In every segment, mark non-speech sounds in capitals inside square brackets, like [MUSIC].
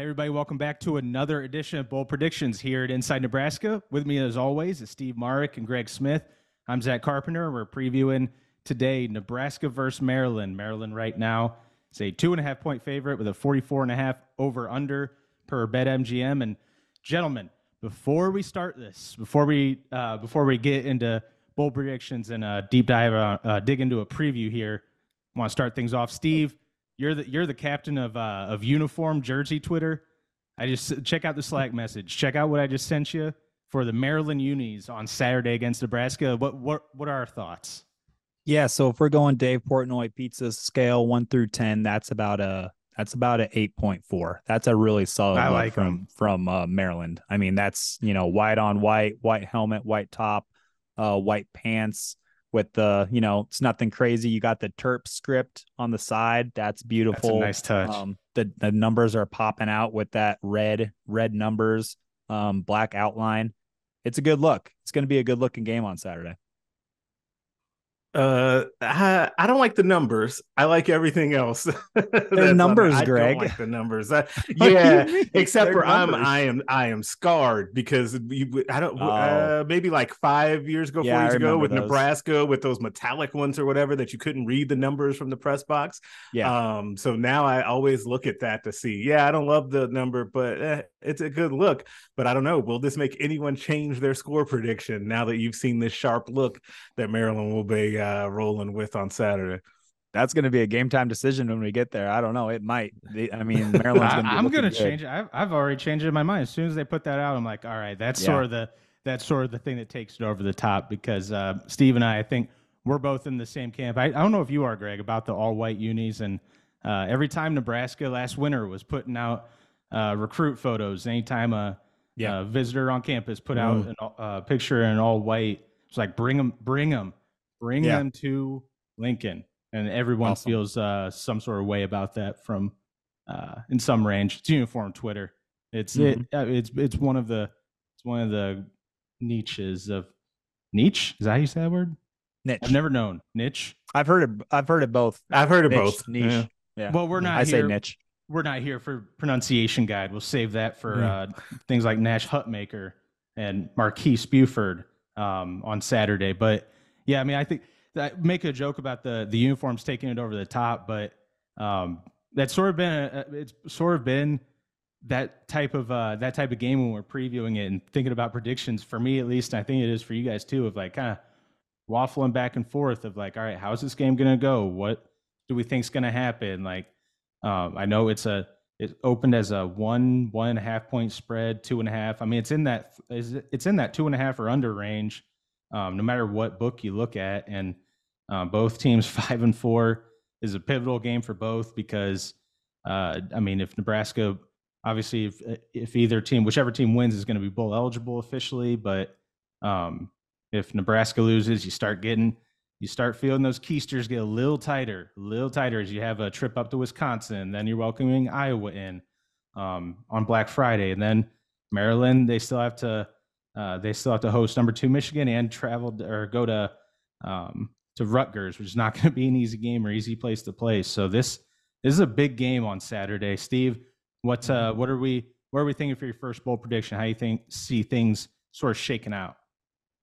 Hey, everybody, welcome back to another edition of Bold Predictions here at Inside Nebraska. With me, as always, is Steve Marik and Greg Smith. I'm Zack Carpenter. We're previewing today Nebraska versus Maryland. Maryland, right now, is a two and a half point favorite with a 44 and a half over under per BetMGM. And, gentlemen, before we start this, before we uh, before we get into bold predictions and a deep dive, uh, uh, dig into a preview here, I want to start things off. Steve, you're the you're the captain of uh, of uniform jersey Twitter. I just check out the Slack message. Check out what I just sent you for the Maryland Unis on Saturday against Nebraska. What what what are our thoughts? Yeah, so if we're going Dave Portnoy pizza scale one through ten, that's about a that's about an eight point four. That's a really solid I like from them. from uh, Maryland. I mean, that's you know white on white, white helmet, white top, uh, white pants with the you know it's nothing crazy. You got the Terp script on the side. That's beautiful. nice touch. Um, the the numbers are popping out with that red red numbers, um, black outline. It's a good look. It's going to be a good looking game on Saturday. Uh, I, I don't like the numbers. I like everything else. [LAUGHS] the numbers. I Greg. don't like the numbers. [LAUGHS] I- you yeah, except They're for I'm. I am I am scarred because you, I don't Oh. uh, maybe like five years ago, Yeah, four years ago with those. Nebraska with those metallic ones or whatever that you couldn't read the numbers from the press box. Yeah. Um. So now I always look at that to see. Yeah, I don't love the number, but eh, it's a good look. But I don't know. Will this make anyone change their score prediction now that you've seen this sharp look that Maryland will be uh, rolling with on Saturday? that's going to be a game time decision when we get there. I don't know. It might. They- I mean, [LAUGHS] Maryland's going to. I, am gonna change it. I've, I've already changed it in my mind. As soon as they put that out, I'm like, all right, that's Yeah. sort of the that's sort of the thing that takes it over the top because uh, Steve and I, I think we're both in the same camp. I, I don't know if you are, Greg, about the all white unis. And uh, every time Nebraska last winter was putting out uh, recruit photos, anytime a, Yeah. a visitor on campus put out a uh, picture in all white, it's like bring them, bring them, bring Yeah. them to Lincoln. And everyone Awesome. feels uh, some sort of way about that from uh, in some range. It's uniform Twitter. It's it, uh, it's it's one of the it's one of the niches of niche. Is that how you say that word? niche. I've never known niche. I've heard it. I've heard it both. I've heard of Niche, both. niche. Yeah. Yeah. Well, we're not I say niche. We're not here for pronunciation guide. We'll save that for Yeah. uh, things like Nash Hutmacher and Marques Buford um, on Saturday. But yeah, I mean, I think that make a joke about the the uniforms taking it over the top, but um, that's sort of been a, it's sort of been that type of uh, that type of game when we're previewing it and thinking about predictions. For me, at least, I think it is for you guys too. Of like kind of waffling back and forth of like, all right, how's this game gonna go? What do we think's gonna happen? Like, um, I know it's a it opened as a one one and a half point spread, two and a half. I mean, it's in that is it's in that two and a half or under range, um, no matter what book you look at. And um, both teams [LAUGHS] five and four is a pivotal game for both because uh, I mean, if Nebraska obviously if if either team, whichever team wins, is going to be bowl eligible officially, but um, if Nebraska loses, you start getting you start feeling those keisters get a little tighter, a little tighter as you have a trip up to Wisconsin. Then you're welcoming Iowa in um, on Black Friday, and then Maryland. They still have to uh, they still have to host number two Michigan and travel or go to um, to Rutgers, which is not [LAUGHS] going to be an easy game or easy place to play. So this this is a big game on Saturday. Steve, what uh, what are we what are we thinking for your first bowl prediction? How you think see things sort of shaking out?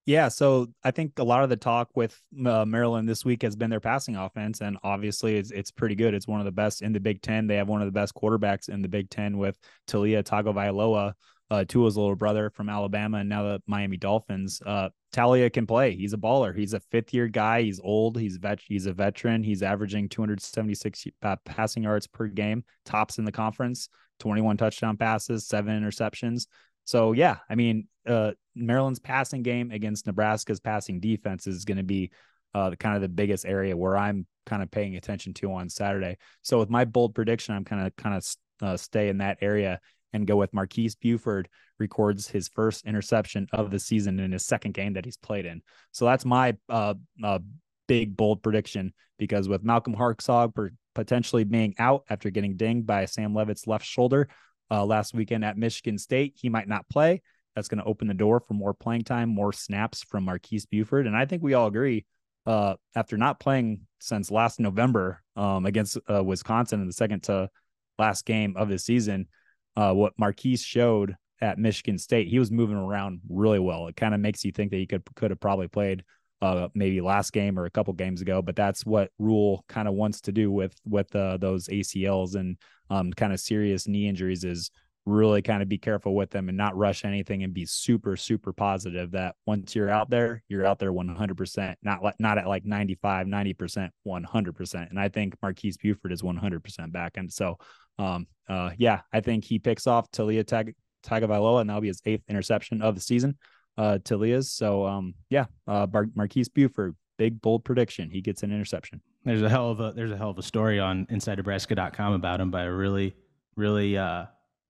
Yeah, so I think a lot of the talk with uh, Maryland this week has been their passing offense, and obviously it's it's pretty good. It's one of the best in the Big Ten. They have one of the best quarterbacks in the Big Ten with Taulia Tagovailoa, uh, Tua's little brother from Alabama, and now the Miami Dolphins. Uh, Taulia can play. He's a baller. He's a fifth year guy. He's old. He's vet. He's a veteran. He's averaging 276 uh, passing yards per game, tops in the conference. 21 touchdown passes, seven interceptions. So yeah, I mean, uh, Maryland's passing game against Nebraska's passing defense is going to be uh, the kind of the biggest area where I'm kind of paying attention to on Saturday. So with my bold prediction, I'm kind of kind of uh, stay in that area and go with Marques Buford records his first interception of the season in his second game that he's played in. So that's my uh, uh, big bold prediction because with Malcolm Hartzog per- potentially being out after getting dinged by Sam Leavitt's left shoulder uh, last weekend at Michigan State, he might not play. That's going to open the door for more playing time, more snaps from Marques Buford. And I think we all agree uh, after not playing since last November um, against uh, Wisconsin in the second to last game of the season, uh, what Marques showed at Michigan State, he was moving around really well. It kind of makes you think that he could could have probably played uh, maybe last game or a couple games ago, but that's what Rhule kind of wants to do with with uh, those ACLs and um, kind of serious knee injuries is really kind of be careful with them and not rush anything and be super super positive that once you're out there you're out there 100% not like not at like 95 90% 100% and i think marques buford is 100% back and so um uh yeah i think he picks off Taulia Tag- tagovailoa and that'll be his eighth interception of the season uh Taulia's so um yeah uh Mar- marques buford big bold prediction he gets an interception there's a hell of a there's a hell of a story on insidenebraska.com about him by a really really uh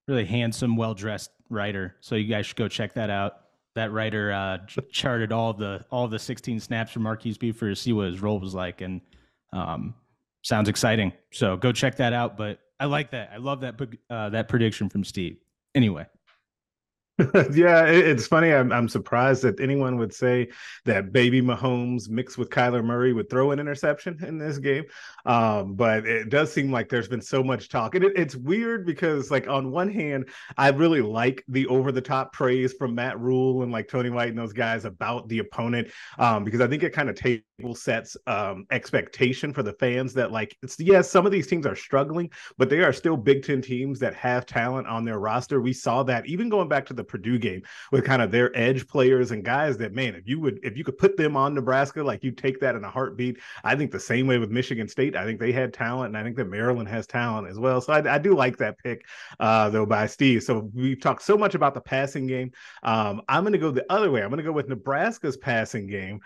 really handsome, well dressed writer. So you guys should go check that out. That writer uh, charted all the all the 16 snaps for Marques Buford to see what his role was like, and um, sounds exciting. So go check that out. But I like that. I love that uh, that prediction from Steve. Anyway, [LAUGHS] yeah, it's funny. I'm, I'm surprised that anyone would say that baby Mahomes mixed with Kyler Murray would throw an interception in this game. Um, but it does seem like there's been so much talk. And it, it's weird because, like, on one hand, I really like the over the top praise from Matt Rhule and like Tony White and those guys about the opponent um, because I think it kind of sets um, expectation for the fans that, like, it's yes, some of these teams are struggling, but they are still Big Ten teams that have talent on their roster. We saw that even going back to the Purdue game with kind of their edge players and guys that man, if you would if you could put them on Nebraska, like you take that in a heartbeat. I think the same way with Michigan State. I think they had talent, and I think that Maryland has talent as well. So I, I do like that pick uh, though by Steve. So we've talked so much about the passing game. Um, I'm going to go the other way. I'm going to go with Nebraska's passing game.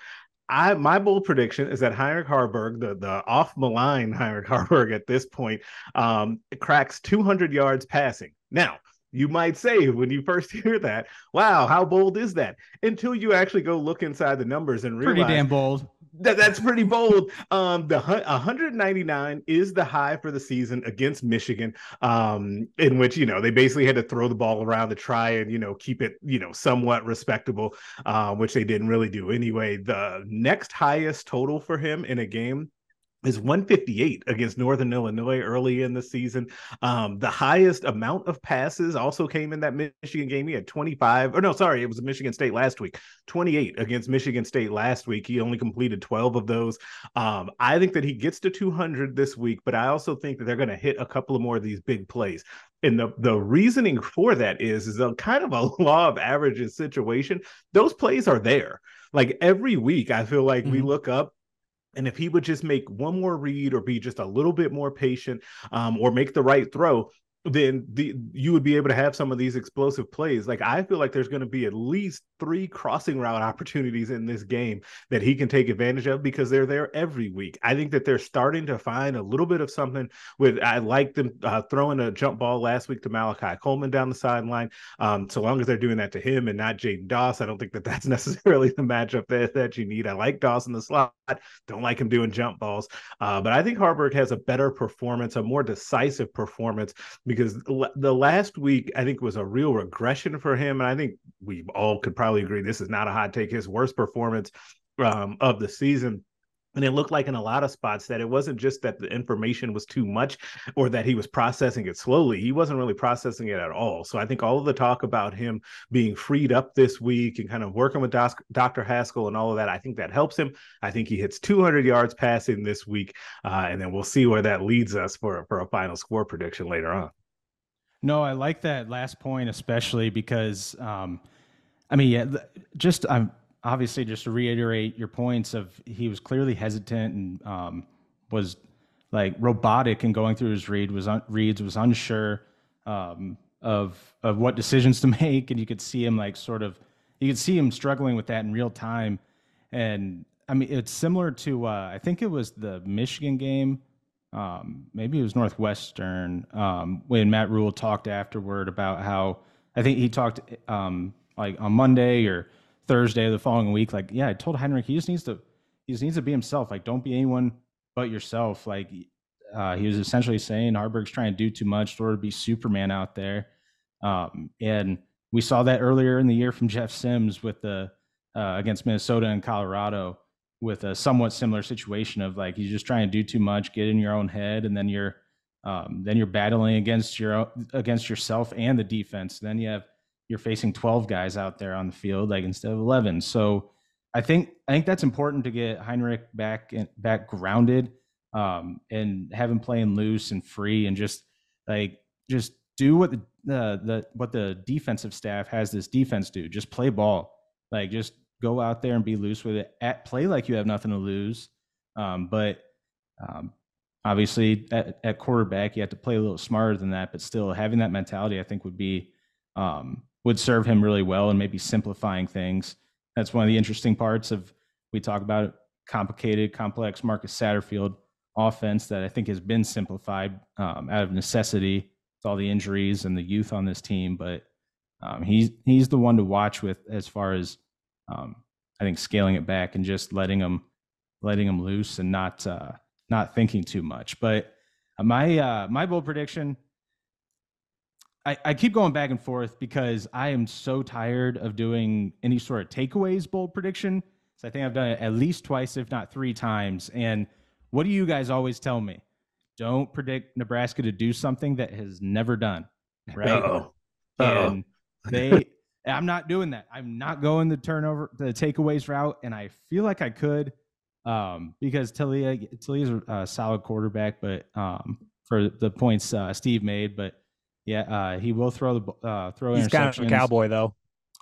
I my bold prediction is that Heinrich Haarberg, the the off malign Heinrich Haarberg at this point, um, cracks 200 yards passing. Now, you might say when you first [LAUGHS] hear that, wow, how bold is that? Until you actually go look inside the numbers and realize pretty damn bold. That, that's pretty bold. Um, the 199 is the high for the season against Michigan, um, in which you know they basically had to throw the ball around to try and you know keep it you know somewhat respectable, uh, which they didn't really do anyway. The next highest total for him in a game is 158 against Northern Illinois early in the season. Um, the highest amount of passes also came in that Michigan game. He had 25, or no, sorry, it was Michigan State last week, 28 against Michigan State last week. He only completed 12 of those. Um, I think that he gets to 200 this week, but I also think that they're going to hit a couple of more of these big plays. And the, the reasoning for that is, is a kind of a [LAUGHS] law of averages situation. Those plays are there. Like every week, I feel like mm-hmm. we look up and if he would just make one more read or be just a little bit more patient um, or make the right throw, then the you would be able to have some of these explosive plays. Like I feel like there's going to be at least three crossing route opportunities in this game that he can take advantage of because they're there every week. I think that they're starting to find a little bit of something with. I like them uh, throwing a jump ball last week to Malachi Coleman down the sideline. Um, so long as they're doing that to him and not Jaden Doss, I don't think that that's [LAUGHS] necessarily the matchup that that you need. I like Doss in the slot. Don't like him doing jump balls, uh, but I think Haarberg has a better performance, a more decisive performance because the last week I think was a real regression for him, and I think we all could probably agree this is not a hot take. His worst performance um, of the season. And it looked like in a lot of spots that it wasn't just that the information was too much or that he was processing it slowly. He wasn't really processing it at all. So I think all of the talk about him being freed up this week and kind of working with Dr. Haskell and all of that, I think that helps him. I think he hits 200 yards passing this week. Uh, and then we'll see where that leads us for, for a final score prediction later on. No, I like that last point, especially because, um, I mean, yeah, just I'm obviously just to reiterate your points of he was clearly hesitant and um, was like robotic in going through his read was un- reads was unsure um, of of what decisions to [LAUGHS] make, and you could see him like sort of you could see him struggling with that in real time, and I mean it's similar to uh, I think it was the Michigan game um, maybe it was Northwestern um, when Matt Rhule talked afterward about how I think he talked um, like on Monday or Thursday of the following week. Like, yeah, I told Heinrich he just needs to he just needs to be himself. Like, don't be anyone but yourself. Like, uh, he was essentially saying Haarberg's trying to do too much, of be Superman out there. Um, and we saw that earlier in the year from Jeff Sims with the uh, against Minnesota and Colorado with a somewhat similar situation of like you're just trying to do too much, get in your own head, and then you're Um, then you're battling against your against yourself and the defense. Then you have you're facing 12 guys out there on the field, like instead of 11. So I think I think that's important to get Heinrich back in, back grounded um, and have him playing loose and free and just like just do what the, the the what the defensive staff has this defense do. Just play ball. Like just go out there and be loose with it. At play like you have nothing to lose. Um, but um, obviously at, at, quarterback you have to play a little smarter than that. But still having that mentality, I think would be um, would serve him really well and maybe simplifying things. That's one of the interesting parts of we talk about complicated, complex Marcus Satterfield offense that I think has been simplified um, out of necessity with all the injuries and the youth on this team. But um, he's he's the one to watch with as far as um, I think scaling it back and just letting them letting them loose and not uh, not thinking too much. But my uh, my bold prediction. I, I keep going back and forth because I am so tired of doing any sort of takeaways bold prediction. So I think I've done it at least twice, if not three times. And what do you guys always tell me? Don't predict Nebraska to do something that has never done, [LAUGHS] right? Uh-oh. Uh-oh. And they, I'm not doing that. I'm not going the turnover, the takeaways route, and I feel like I could, um, because Taulia, Taulia's a solid quarterback, but um, for the points uh, Steve made, but yeah, uh, he will throw the uh, throw. He's kind of a cowboy though.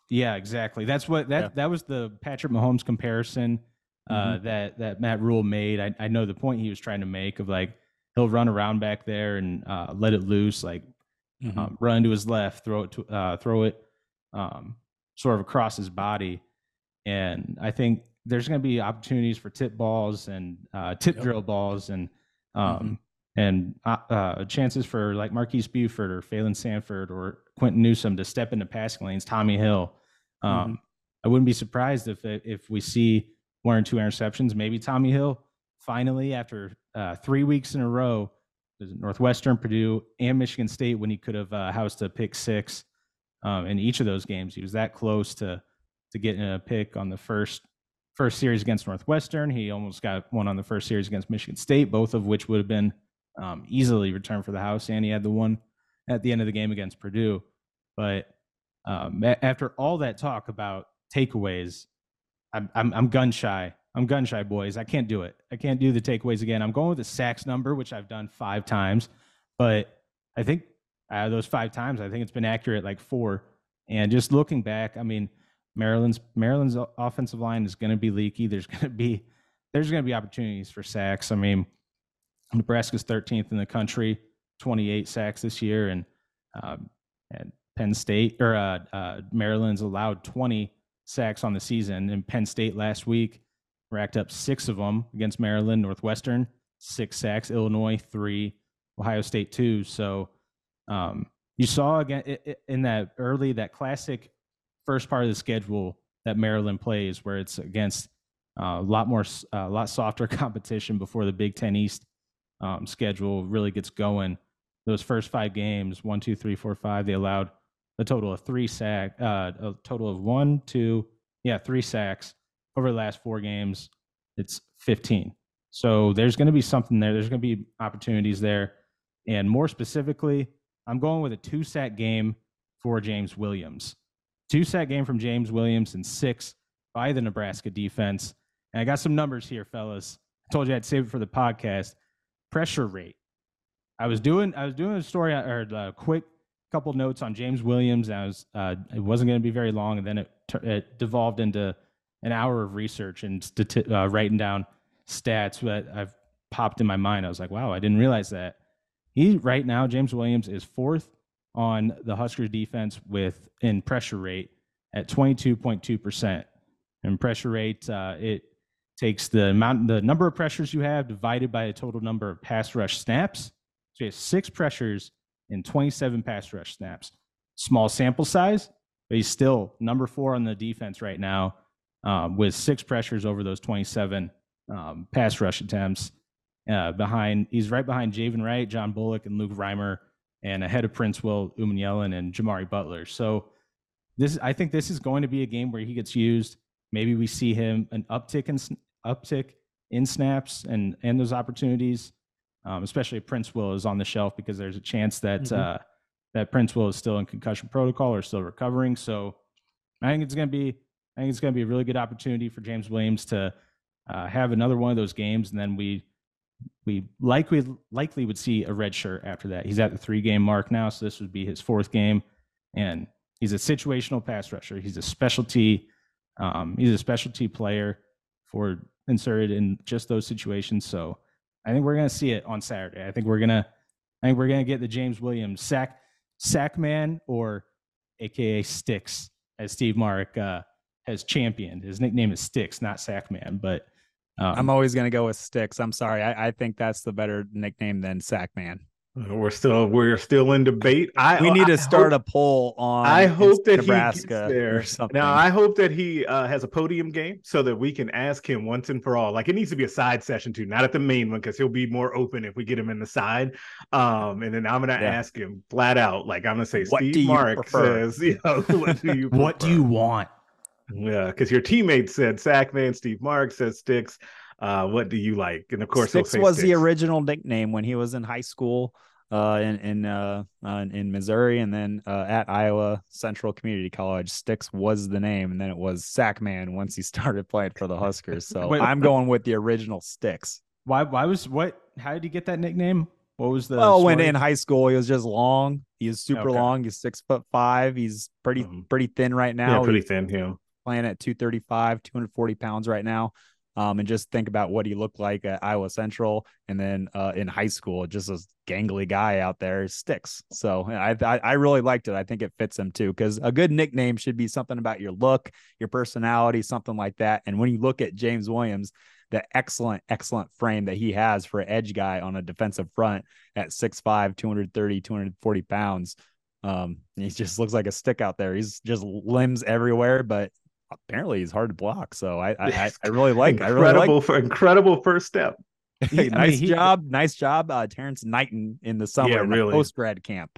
Yeah, exactly. That's what that yeah. that was the Patrick Mahomes comparison uh, mm-hmm. that that Matt Rhule made. I, I know the point he was trying to make of like he'll run around back there and uh, let it loose, like mm-hmm. um, run to his left, throw it to uh, throw it um, sort of across his body. And I think there's going to be opportunities for tip balls and uh, tip yep. drill balls and um, mm-hmm. and uh, uh, chances for like Marques Buford or Phalen Sanford or Quinton Newsome to step into passing lanes. Tommi Hill. Um, mm-hmm. I wouldn't be surprised if if we see one or two interceptions. Maybe Tommi Hill finally, after uh, three weeks in a row, Northwestern, Purdue, and Michigan State, when he could have uh, housed a pick six um, in each of those games. He was that close to to getting a pick on the first first series against Northwestern. He almost got one on the first series against Michigan State, both of which would have been um, easily returned for the house. And he had the one at the end of the game against Purdue. But um, after all that talk about takeaways, I'm, I'm, I'm gun shy. I'm gun shy, boys. I can't do it. I can't do the takeaways again. I'm going with the sacks number, which I've done five times, but I think uh, those five times, I think it's been accurate like four. And just looking back, I mean, Maryland's Maryland's offensive line is going to be leaky. There's [LAUGHS] going to be there's going to be opportunities for sacks. I mean, Nebraska's 13th in the country, 28 sacks this year, and um, and Penn State or uh, uh, Maryland's allowed 20 sacks on the season. And Penn State last week racked up six of them against Maryland, Northwestern, six sacks, Illinois, three, Ohio State, two. So um, you saw again in that early, that classic first part of the schedule that Maryland plays, where it's against uh, a lot more, a uh, lot softer [LAUGHS] competition before the Big Ten East um, schedule really gets going. Those first five games, one, two, three, four, five, they allowed a total of three sack, uh, a total of one, two, yeah, three sacks over the last four games. It's 15. So there's going to be something there. There's going to be opportunities there. And more specifically, I'm going with a two sack game for James Williams. Two sack game from James Williams and six by the Nebraska defense. And I got some numbers here, fellas. I told you I'd save it for the podcast. Pressure rate. I was doing I was doing a story or a quick couple notes on James Williams. I was uh, it wasn't going to be very long, and then it it devolved into an hour of research and stati- uh, writing down stats that I've popped in my mind. I was like, wow, I didn't realize that. He right now, James Williams is fourth on the Huskers defense with in pressure rate at 22.2 percent. And pressure rate, uh, it takes the amount, the number of pressures you have divided by the total number of pass rush snaps. So you have six pressures in 27 pass rush snaps. Small sample size, but he's still number four on the defense right now um, with six pressures over those 27 um, pass rush attempts. Uh, behind, he's right behind Javin Wright, John Bullock, and Luke Reimer, and ahead of Prince Will Umanmielen and Jimari Butler. So this, I think, this is going to be a game where he gets used. Maybe we see him an uptick in uptick in snaps and and those opportunities. um, especially if Prince Will is on the shelf because there's a chance that Mhm. uh, that Prince Will is still in concussion protocol or still recovering. So I think it's going to be I think it's going to be a really good opportunity for James Williams to uh, have another one of those games, and then we we likely likely would see a red shirt after that. He's at the three game mark now, so this would be his fourth game, and he's a situational pass rusher. He's a specialty um, he's a specialty player for inserted in just those situations. So I think we're gonna see it on Saturday. I think we're gonna I think we're gonna get the James Williams sack sack man or AKA Sticks as Steve Marik uh, has championed. His nickname is Sticks, not Sackman, but um, I'm always going to go with Sticks. I'm sorry. I, I think that's the better nickname than Sackman. We're still we're still in debate. I We need I to start hope, a poll on I hope that Nebraska he gets there. Now I hope that he uh, has a podium game so that we can ask him once and for all. Like it needs to be a side session too, not at the main one because he'll be more open if we get him in the side. Um, and then I'm gonna Yeah. ask him flat out, like I'm gonna say, What do Steve you Mark prefer? says, [LAUGHS] you know, what do you [LAUGHS] what do you want? Yeah, because your teammate said Sackman, Steve Marik says Sticks. Uh, what do you like? And of course, he'll Sticks was the original nickname when he was in high school uh in in uh, uh in Missouri and then uh at Iowa Central Community College Sticks was the name and then it was Sackman once he [LAUGHS] started playing for the Huskers so Wait. I'm going with the original Sticks. Why? Why was what? How did he get that nickname? What was the? well, when in high school he was just long. He was super Okay. long. He's six foot five. He's pretty Mhm. pretty thin right Yeah, now. pretty thin. Yeah. Playing at 235, 240 pounds right now. Um, and just think about what he looked like at Iowa Central, and then uh, in high school, just a gangly guy out there sticks. So I, I I really liked it. I think it fits him too, because a good nickname should be something about your look, your personality, something like that. And when you look at James Williams, the excellent, excellent frame that he has for an edge guy on a defensive front at 6'5, 230, 240 pounds. Um, he just looks like a stick out there. He's just limbs everywhere, but apparently he's hard to block. So I I, I, [LAUGHS] I really like I really like incredible for incredible first step. He- I mean, nice he- job, nice job, uh, Terrance Knighton in the summer Yeah, really. post grad camp.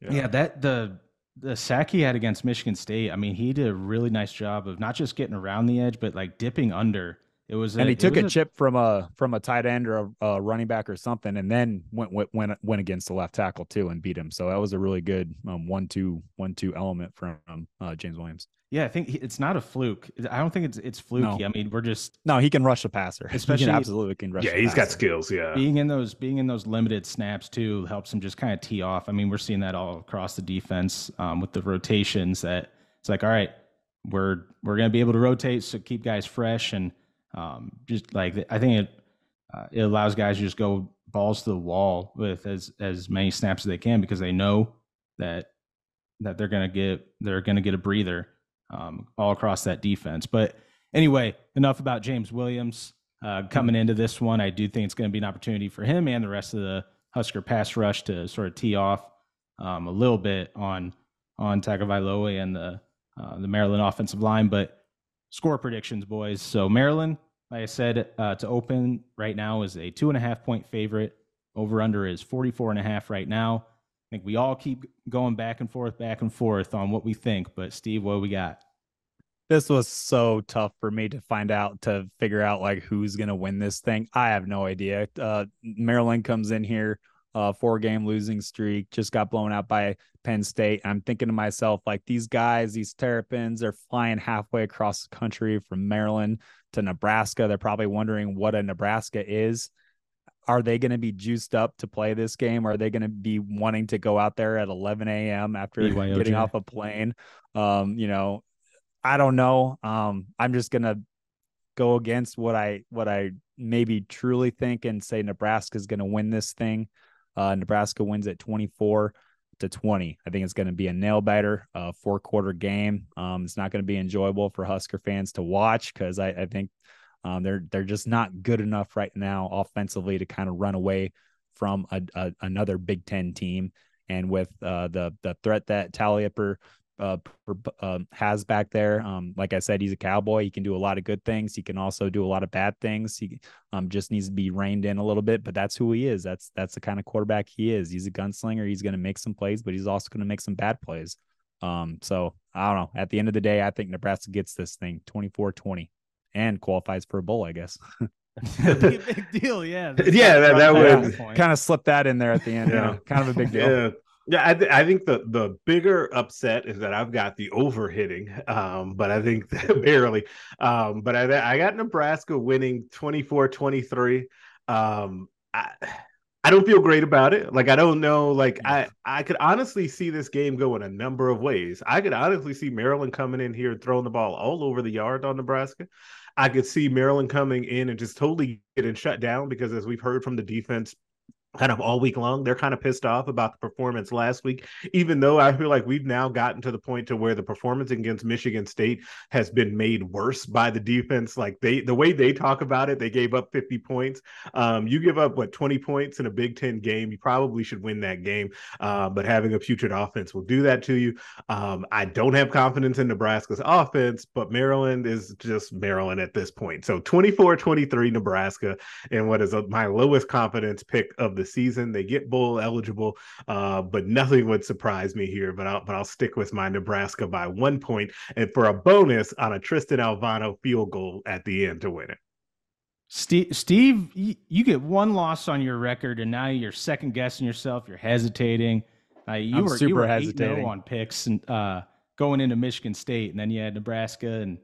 yeah. that the the sack he had against Michigan State. I mean, he did a really nice job of not just getting around the edge, but like dipping under. It was, and a, he took it a chip from a from a tight end or a, a running back or something, and then went went went went against the left tackle too and beat him. So that was a really good um, one two one two element from uh, James Williams. Yeah, I think he, it's not a fluke. I don't think it's it's fluky. I mean, we're just No, he can rush a passer. Especially- [LAUGHS] he can absolutely can rush. Yeah, a he's got skills. Yeah. being in those being in those limited snaps too helps him just kind of tee off. I mean, we're seeing that all across the defense um, with the rotations. That it's like, all right, we're we're gonna be able to rotate, so keep guys fresh and um, just like I think it uh, it allows guys to just go balls to the wall with as as many snaps as they can because they know that that they're gonna get they're gonna get a breather um, all across that defense. But anyway, enough about James Williams. Uh, coming into this one, I do think it's going to be an opportunity for him and the rest of the Husker pass rush to sort of tee off um, a little bit on on Tagovailoa and the uh, the Maryland offensive line. But score predictions, boys. So Maryland, like I said, uh, to open right now is a two and a half point favorite. Over under is 44 and a half right now. I think we all keep going back and forth, back and forth on what we think. But Steve, what we got? This was so tough for me to find out to figure out like who's gonna win this thing. I have no idea. Uh, Maryland comes in here, uh, four game losing streak, just got blown out by Penn State. I'm thinking to myself like these guys, these Terrapins, are flying halfway across the country from Maryland to Nebraska. They're probably wondering what a Nebraska is. Are they going to be juiced up to play this game? Are they going to be wanting to go out there at 11 a.m. after BYOJ. getting off a plane? Um, you know, I don't know. Um, I'm just gonna go against what I what I maybe truly think and say Nebraska is gonna win this thing. Uh, Nebraska wins at 24 to 20. I think it's gonna be a nail biter, uh, four quarter game. Um, it's not gonna be enjoyable for Husker fans to watch because I, I think um, they're they're just not good enough right now offensively to kind of run away from a, a, another Big Ten team. And with uh, the the threat that Taliaper uh, pr- um, has back there. Um, like I said, he's a cowboy. He can do a lot of good things. He can also do a lot of bad things. He um, just needs to be reined in a little bit, but that's who he is. That's that's the kind of quarterback he is. He's a gunslinger. He's going to make some plays, but he's also going to make some bad plays. Um, so I don't know. At the end of the day, I think Nebraska gets this thing 24-20 and qualifies for a bowl, I guess. That'd be a [LAUGHS] big deal. Yeah. That's [LAUGHS] Yeah, that- that would- [LAUGHS] Kind of slip that in there at the end. Yeah. Yeah. Kind of a big deal. Yeah. Yeah, I, th- I think the the bigger upset is that I've got the over hitting, um, but I think [LAUGHS] barely. Um, but I I got Nebraska winning 24-23. Um, I I don't feel great about it. Like I don't know. Like I I could honestly see this game go in a number of ways. I could honestly see Maryland coming in here and throwing the ball all over the yard on Nebraska. I could see Maryland coming in and just totally getting shut down because, as we've heard from the defense kind of all week long. They're kind of pissed off about the performance last week, even though I feel like we've now gotten to the point to where the performance against Michigan State has been made worse by the defense. Like they, the way they talk about it, they gave up 50 points. Um, you give up what 20 points in a Big Ten game, you probably should win that game. Uh, but having a putrid offense will do that to you. Um, I don't have confidence in Nebraska's offense, but Maryland is just Maryland at this point. So 24 23 Nebraska and what is a, my lowest confidence pick of the season. They get bowl eligible, uh, but nothing would surprise me here. But I'll but I'll stick with my Nebraska by one point and for a bonus on a Tristan Alvano field goal at the end to win it. Steve, Steve, you, you get one loss on your record, and now you're second guessing yourself. You're hesitating. Uh, you I'm were super you were 8-0 hesitating. on picks and uh, going into Michigan State, and then you had Nebraska and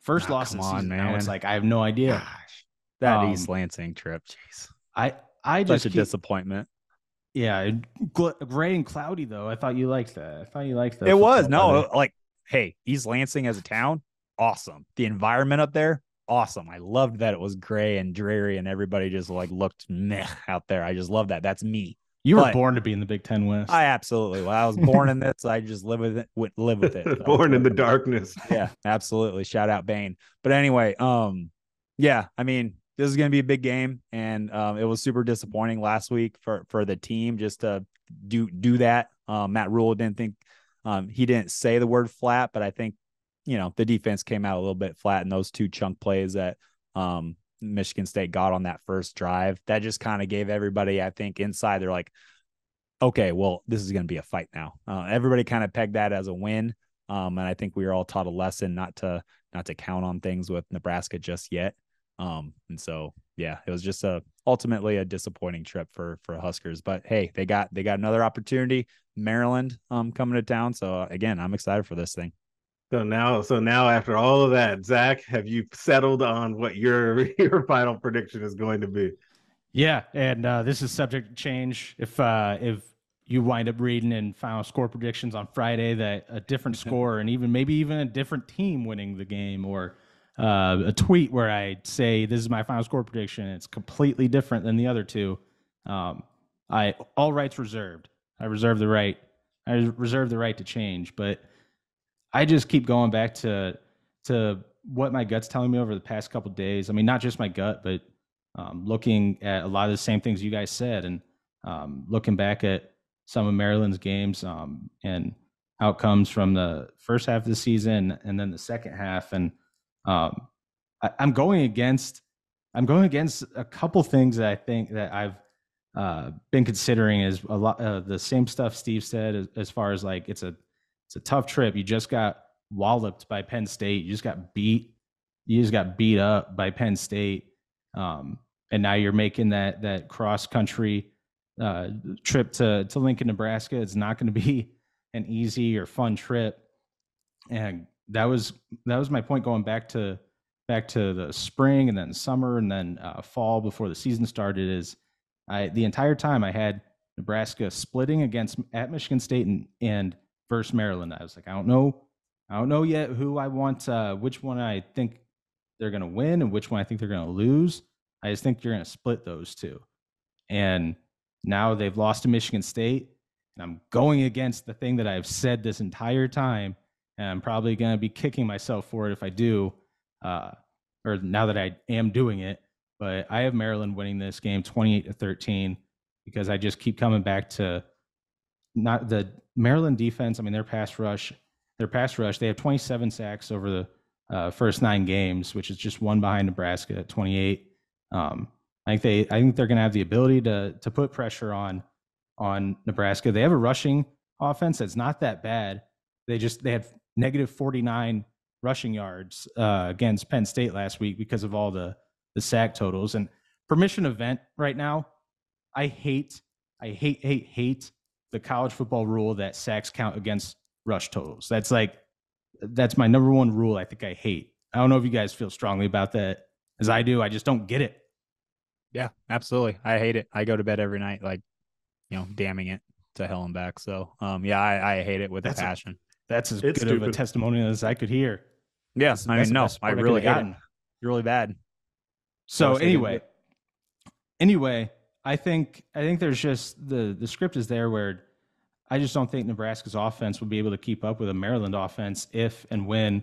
first Ah, loss of the come on, season. Now it's like I have no idea. Gosh, that Um, East Lansing trip. Jeez. I I Such just a keep, disappointment. yeah, gl- gray and cloudy though. I thought you liked that. I thought you liked that. It was no, like, hey, East Lansing as a town, awesome. The environment up there, awesome. I loved that it was gray and dreary, and everybody just like looked meh out there. I just love that. That's me. you were but- born to be in the Big Ten West. I absolutely. Well, I was born in [LAUGHS] this. I just live with it. Live with it. [LAUGHS] So, Born in the darkness. yeah, absolutely. Shout out Bane. But anyway, um, yeah, I mean, this is gonna be a big game, and um, it was super disappointing last week for for the team just to do do that. Um, Matt Rhule didn't think um he didn't say the word flat, but I think you know the defense came out a little bit flat in those two chunk plays that um Michigan State got on that first drive. That just kind of gave everybody, I think, inside they're like, okay, well, this is going to be a fight now. Uh, everybody kind of pegged that as a win. Um, and I think we were all taught a lesson not to not to count on things with Nebraska just yet. Um, and so yeah, it was just a ultimately a disappointing trip for for Huskers. But hey, they got they got another opportunity. Maryland um coming to town. So uh, again, I'm excited for this thing. So now, so now after all of that, Zack, have you settled on what your [LAUGHS] your final prediction is going to be? Yeah, and uh, this is subject to change if uh, if you wind up reading in final score predictions on Friday that a different [LAUGHS] score and even maybe even a different team winning the game or uh, a tweet where I say this is my final score prediction. It's completely different than the other two. Um, I all rights reserved. I reserve the right. I reserve the right to change, but I just keep going back to to what my gut's telling me over the past couple days. I mean, not just my gut, but um, looking at a lot of the same things you guys said, and um, looking back at some of Maryland's games um, and outcomes from the first half of the season and then the second half, and um, I, I'm going against I'm going against a couple things that I think that I've uh, been considering is a lot uh, the same stuff Steve said as, as far as like it's a it's a tough trip. You just got walloped by Penn State. You just got beat. You just got beat up by Penn State. Um, and now you're making that that cross country uh, trip to to Lincoln, Nebraska. It's not going to be [LAUGHS] an easy or fun trip. And that was that was my point going back to back to the spring and then summer and then uh, fall before the season started. Is I the entire time I had Nebraska splitting against at Michigan State and and versus Maryland. I was like, I don't know, I don't know yet who I want, uh, which one I think they're going to win and which one I think they're going to lose. I just think you're going to split those two. And now they've lost to Michigan State, and I'm going against the thing that I've said this entire time, and I'm probably going to be kicking myself for it if I do, uh, or now that I am doing it. But I have Maryland winning this game 28 to 13 because I just keep coming back to not the Maryland defense. I mean, their pass rush, their pass rush, they have 27 sacks over the uh, first nine games, which is just one behind Nebraska at 28. Um, I think they, I think they're going to have the ability to to put pressure on on Nebraska. They have a rushing offense that's not that bad. They just they had negative 49 rushing yards uh, against Penn State last week because of all the the sack totals. And permission event right now, I hate, I hate, hate, hate the college football rule that sacks count against rush totals. That's like, that's my number one rule. I think I hate. I don't know if you guys feel strongly about that as I do. I just don't get it. Yeah, absolutely. I hate it. I go to bed every night, like, you know, damning it to hell and back. So, um, yeah, I, I hate it with That's a- a passion. That's as It's good of a stupid. testimonial as I could hear. yeah, I mean, no, I really hate gotten. it. Really bad. So Gross, they didn't anyway, anyway, I think I think there's just the the script is there where I just don't think Nebraska's offense will be able to keep up with a Maryland offense if and when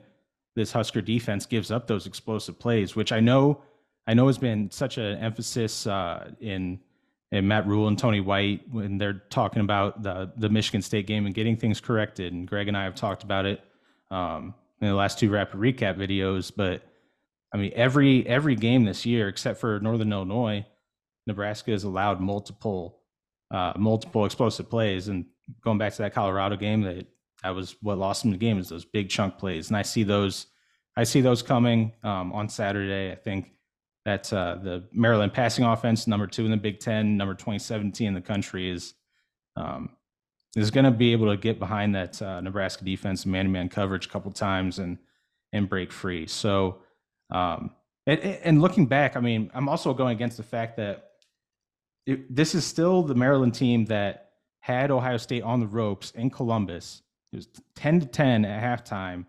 this Husker defense gives up those explosive plays, which I know I know has been such an emphasis uh, in in Matt Rhule and Tony White when they're talking about the the Michigan State game and getting things corrected. And Greg and I have talked about it um, in the last two rapid recap videos. But I mean, every every game this year, except for Northern Illinois, Nebraska has allowed multiple uh, multiple explosive plays. And going back to that Colorado game, that that was what lost them the game is those big chunk plays. And I see those I see those coming um, on Saturday. I think that uh, the Maryland passing offense, number two in the Big Ten, number 2017 in the country, is um, is going to be able to get behind that uh, Nebraska defense, man-to-man coverage a couple times, and and break free. So, um, and, and looking back, I mean, I'm also going against the fact that it, this is still the Maryland team that had Ohio State on the ropes in Columbus. It was 10 to 10 at halftime,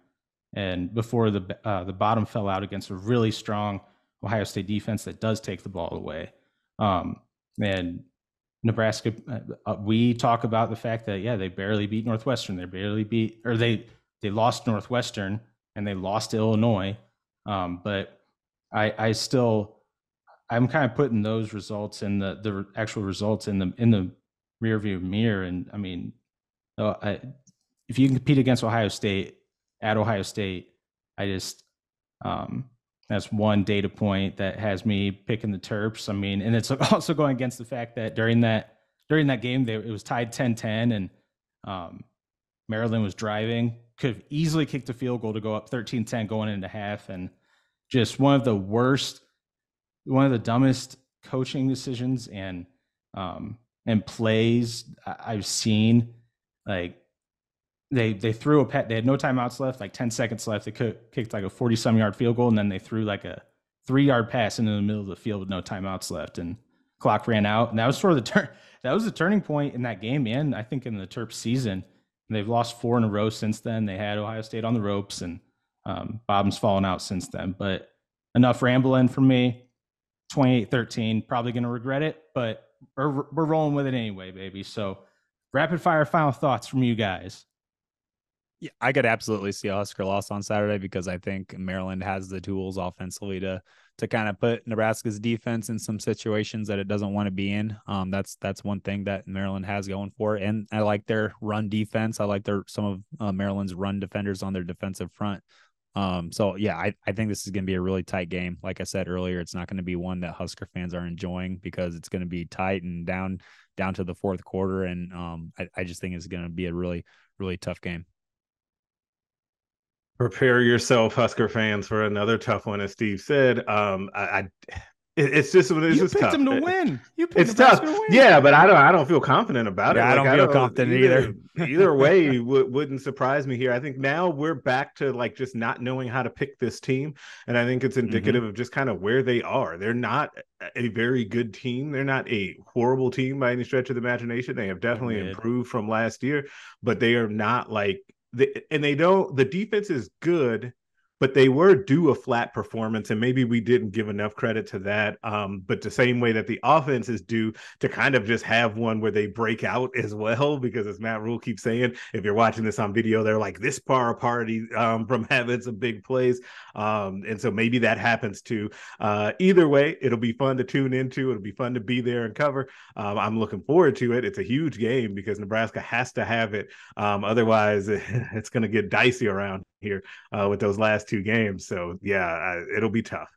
and before the uh, the bottom fell out against a really strong Ohio State defense that does take the ball away. Um, and Nebraska, uh, we talk about the fact that yeah, they barely beat Northwestern. They barely beat, or they they lost Northwestern and they lost Illinois. Um, but I I still I'm kind of putting those results and the the actual results in the in the rear view mirror. And I mean, uh, I, if you can compete against Ohio State at Ohio State, I just um, that's one data point that has me picking the Terps. I mean, and it's [LAUGHS] also going against the fact that during that during that game, they, it was tied 10-10 and um, Maryland was driving, could have easily kicked a field goal to go up 13-10 going into half, and just one of the worst, one of the dumbest coaching decisions and um, and plays I've seen. Like they they threw a pet. They had no timeouts left, like 10 seconds left. They could, kicked like a 40 some yard field goal, and then they threw like a three yard pass into the middle of the field with no timeouts left, and clock ran out. And that was sort of the turn. [LAUGHS] That was the turning point in that game, and I think in the Terps season. And they've lost four in a row since then. They had Ohio State on the ropes, and um, Bob's fallen out since then. But enough rambling from me. 28-13, probably going to regret it, but we're, we're rolling with it anyway, baby. So rapid fire final thoughts from you guys. Yeah, I could absolutely see a Husker loss on Saturday because I think Maryland has the tools offensively to to kind of put Nebraska's defense in some situations that it doesn't want to be in. Um, that's that's one thing that Maryland has going for it, and I like their run defense. I like their some of uh, Maryland's run defenders on their defensive front. Um, so yeah, I, I think this is going to be a really tight game. Like I said earlier, it's not going to be one that Husker fans are enjoying because it's going to be tight and down down to the fourth quarter, and um, I, I just think it's going to be a really really tough game. Prepare yourself, Husker fans, for another tough one. As Steve said, um, I, I it- it's just it's you just picked tough. them to win. You picked It's tough, to win. yeah, but I don't. I don't feel confident about it. Yeah, I don't feel confident either. either [LAUGHS] way, w- wouldn't surprise me here. I think now we're back to like just not knowing how to pick this team, and I think it's Mm-hmm. indicative of just kind of where they are. They're not a very good team. They're not a horrible team by any stretch of the imagination. They have definitely improved from last year, but they are not like they, and they don't. The defense is good but they were due a flat performance and maybe we didn't give enough credit to that um, but the same way that the offense is due to kind of just have one where they break out as well [LAUGHS] because as matt rhule keeps saying if you're watching this on video they're like this far apart um, from [LAUGHS] having some big plays. Um, and so maybe that happens too. Uh, either way it'll be fun to tune into it'll be fun to be there and cover. Um, i'm looking forward to it. It's a huge game because nebraska has to have it. Um, otherwise [LAUGHS] it's going to get dicey around here uh, with those last two games. So yeah, I, it'll be tough.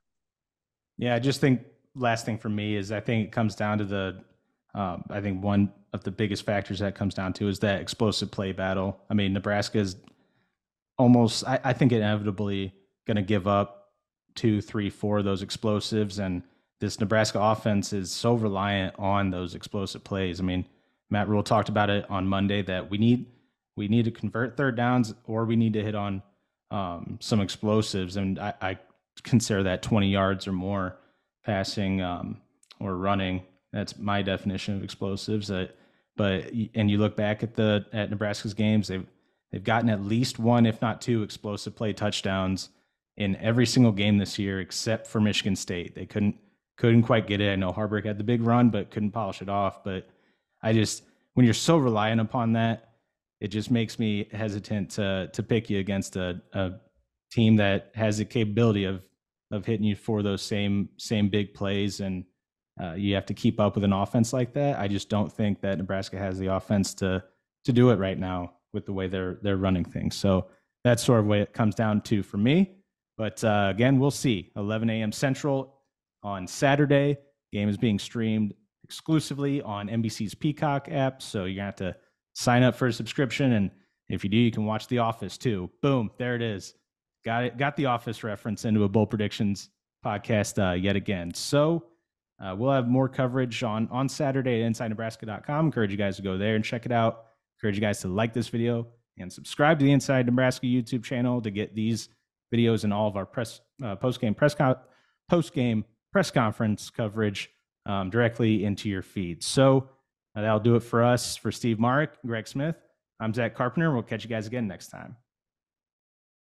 Yeah, I just think last thing for me is I think it comes down to the. Um, I think one of the biggest factors that comes down to is that explosive play battle. I mean, Nebraska is almost. I, I think inevitably going to give up two, three, four of those explosives. And this Nebraska offense is so reliant on those explosive plays. I mean, Matt Rhule talked about it on Monday that we need we need to convert third downs or we need to hit on um, some explosives. And I, I, consider that 20 yards or more passing um, or running. That's my definition of explosives. Uh, but and you look back at the at Nebraska's games, they've they've gotten at least one, if not two, explosive play touchdowns in every single game this year, except for Michigan State. They couldn't couldn't quite get it. I know Haarberg had the big run, but couldn't polish it off. But I just when you're so reliant upon that, it just makes me hesitant to to pick you against a, a team that has the capability of of hitting you for those same same big plays and uh, you have to keep up with an offense like that. I just don't think that Nebraska has the offense to to do it right now with the way they're they're running things. So that's sort of what it comes down to for me. But uh, again, we'll see. 11 a.m. Central on Saturday. Game is being streamed exclusively on NBC's Peacock app. So you're to have to sign up for a subscription. And if you do, you can watch The Office too. Boom, there it is. Got it. Got The Office reference into a Bold Predictions podcast uh, yet again. So uh, we'll have more coverage on, on Saturday at InsideNebraska.com. Encourage you guys to go there and check it out. Encourage you guys to like this video and subscribe to the Inside Nebraska YouTube channel to get these videos and all of our press uh, post game press con- post game press conference coverage um, directly into your feed. So that'll do it for us. For Steve Marik, Greg Smith, I'm Zack Carpenter. We'll catch you guys again next time.